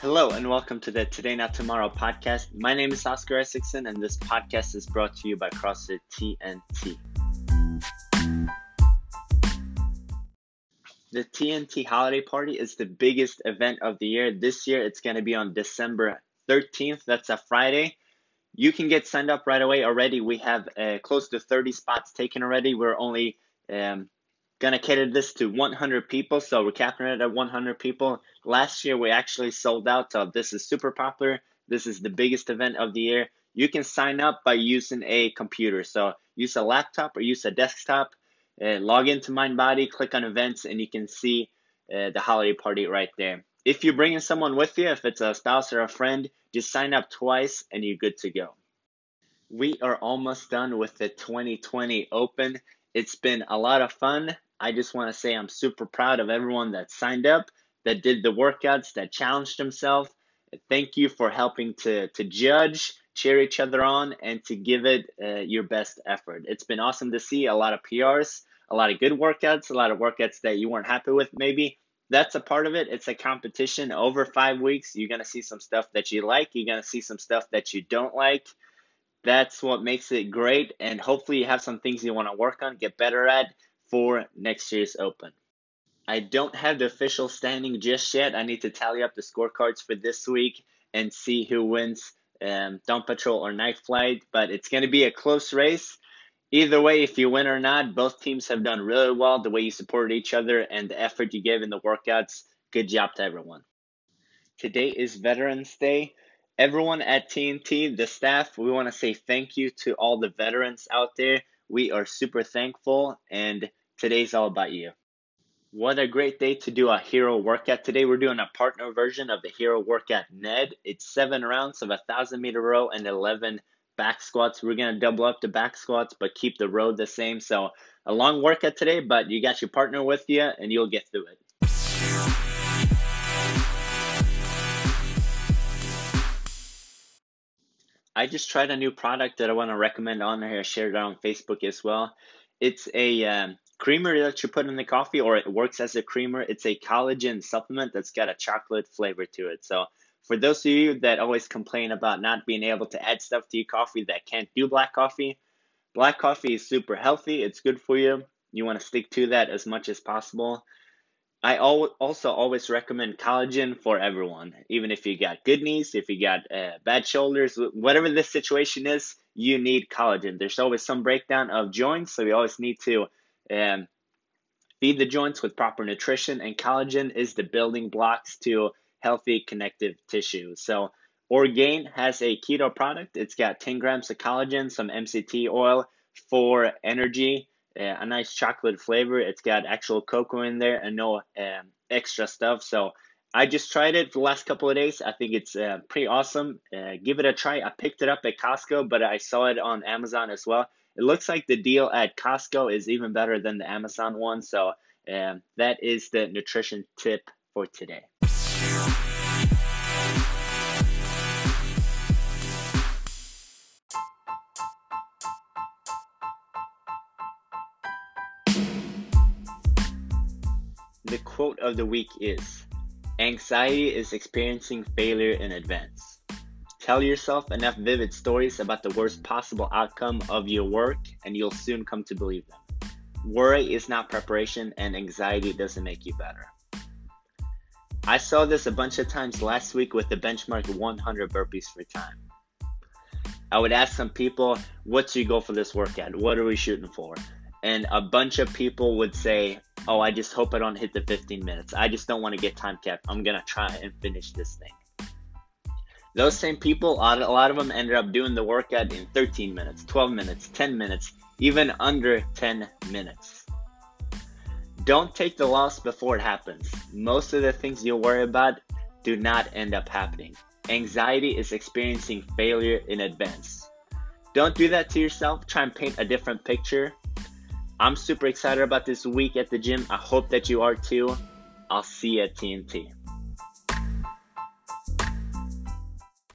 Hello and welcome to the Today Not Tomorrow podcast. My name is Oscar Essexson and this podcast is brought to you by CrossFit TNT. The TNT holiday party is the biggest event of the year. This year it's going to be on December 13th. That's a Friday. You can get signed up right away already. We have uh, close to 30 spots taken already. We're only um, gonna cater this to 100 people, so we're capping it at 100 people. Last year we actually sold out, so this is super popular. This is the biggest event of the year. You can sign up by using a computer, so use a laptop or use a desktop. Uh, log into MindBody, click on events, and you can see uh, the holiday party right there. If you're bringing someone with you, if it's a spouse or a friend, just sign up twice and you're good to go. We are almost done with the 2020 Open. It's been a lot of fun. I just want to say I'm super proud of everyone that signed up, that did the workouts, that challenged themselves. Thank you for helping to, to judge, cheer each other on, and to give it uh, your best effort. It's been awesome to see a lot of PRs, a lot of good workouts, a lot of workouts that you weren't happy with, maybe. That's a part of it. It's a competition over five weeks. You're going to see some stuff that you like, you're going to see some stuff that you don't like. That's what makes it great. And hopefully, you have some things you want to work on, get better at for next year's Open. I don't have the official standing just yet. I need to tally up the scorecards for this week and see who wins um, Dawn Patrol or Night Flight, but it's going to be a close race. Either way, if you win or not, both teams have done really well. The way you supported each other and the effort you gave in the workouts, good job to everyone. Today is Veterans Day. Everyone at TNT, the staff, we want to say thank you to all the veterans out there. We are super thankful and Today's all about you. What a great day to do a hero workout. Today we're doing a partner version of the hero workout Ned. It's seven rounds of a thousand meter row and 11 back squats. We're going to double up the back squats, but keep the row the same. So a long workout today, but you got your partner with you and you'll get through it. I just tried a new product that I want to recommend on here. I shared it on Facebook as well. It's a um, creamer that you put in the coffee or it works as a creamer. It's a collagen supplement that's got a chocolate flavor to it. So for those of you that always complain about not being able to add stuff to your coffee that can't do black coffee, black coffee is super healthy. It's good for you. You want to stick to that as much as possible. I al- also always recommend collagen for everyone, even if you got good knees, if you got uh, bad shoulders, whatever the situation is, you need collagen. There's always some breakdown of joints, so you always need to and feed the joints with proper nutrition, and collagen is the building blocks to healthy connective tissue. So, Orgain has a keto product. It's got 10 grams of collagen, some MCT oil for energy, a nice chocolate flavor. It's got actual cocoa in there and no um, extra stuff. So, I just tried it for the last couple of days. I think it's uh, pretty awesome. Uh, give it a try. I picked it up at Costco, but I saw it on Amazon as well. It looks like the deal at Costco is even better than the Amazon one. So um, that is the nutrition tip for today. The quote of the week is Anxiety is experiencing failure in advance. Tell yourself enough vivid stories about the worst possible outcome of your work, and you'll soon come to believe them. Worry is not preparation, and anxiety doesn't make you better. I saw this a bunch of times last week with the benchmark 100 burpees for time. I would ask some people, What's your goal for this workout? What are we shooting for? And a bunch of people would say, Oh, I just hope I don't hit the 15 minutes. I just don't want to get time capped. I'm going to try and finish this thing. Those same people, a lot of them ended up doing the workout in 13 minutes, 12 minutes, 10 minutes, even under 10 minutes. Don't take the loss before it happens. Most of the things you worry about do not end up happening. Anxiety is experiencing failure in advance. Don't do that to yourself. Try and paint a different picture. I'm super excited about this week at the gym. I hope that you are too. I'll see you at TNT.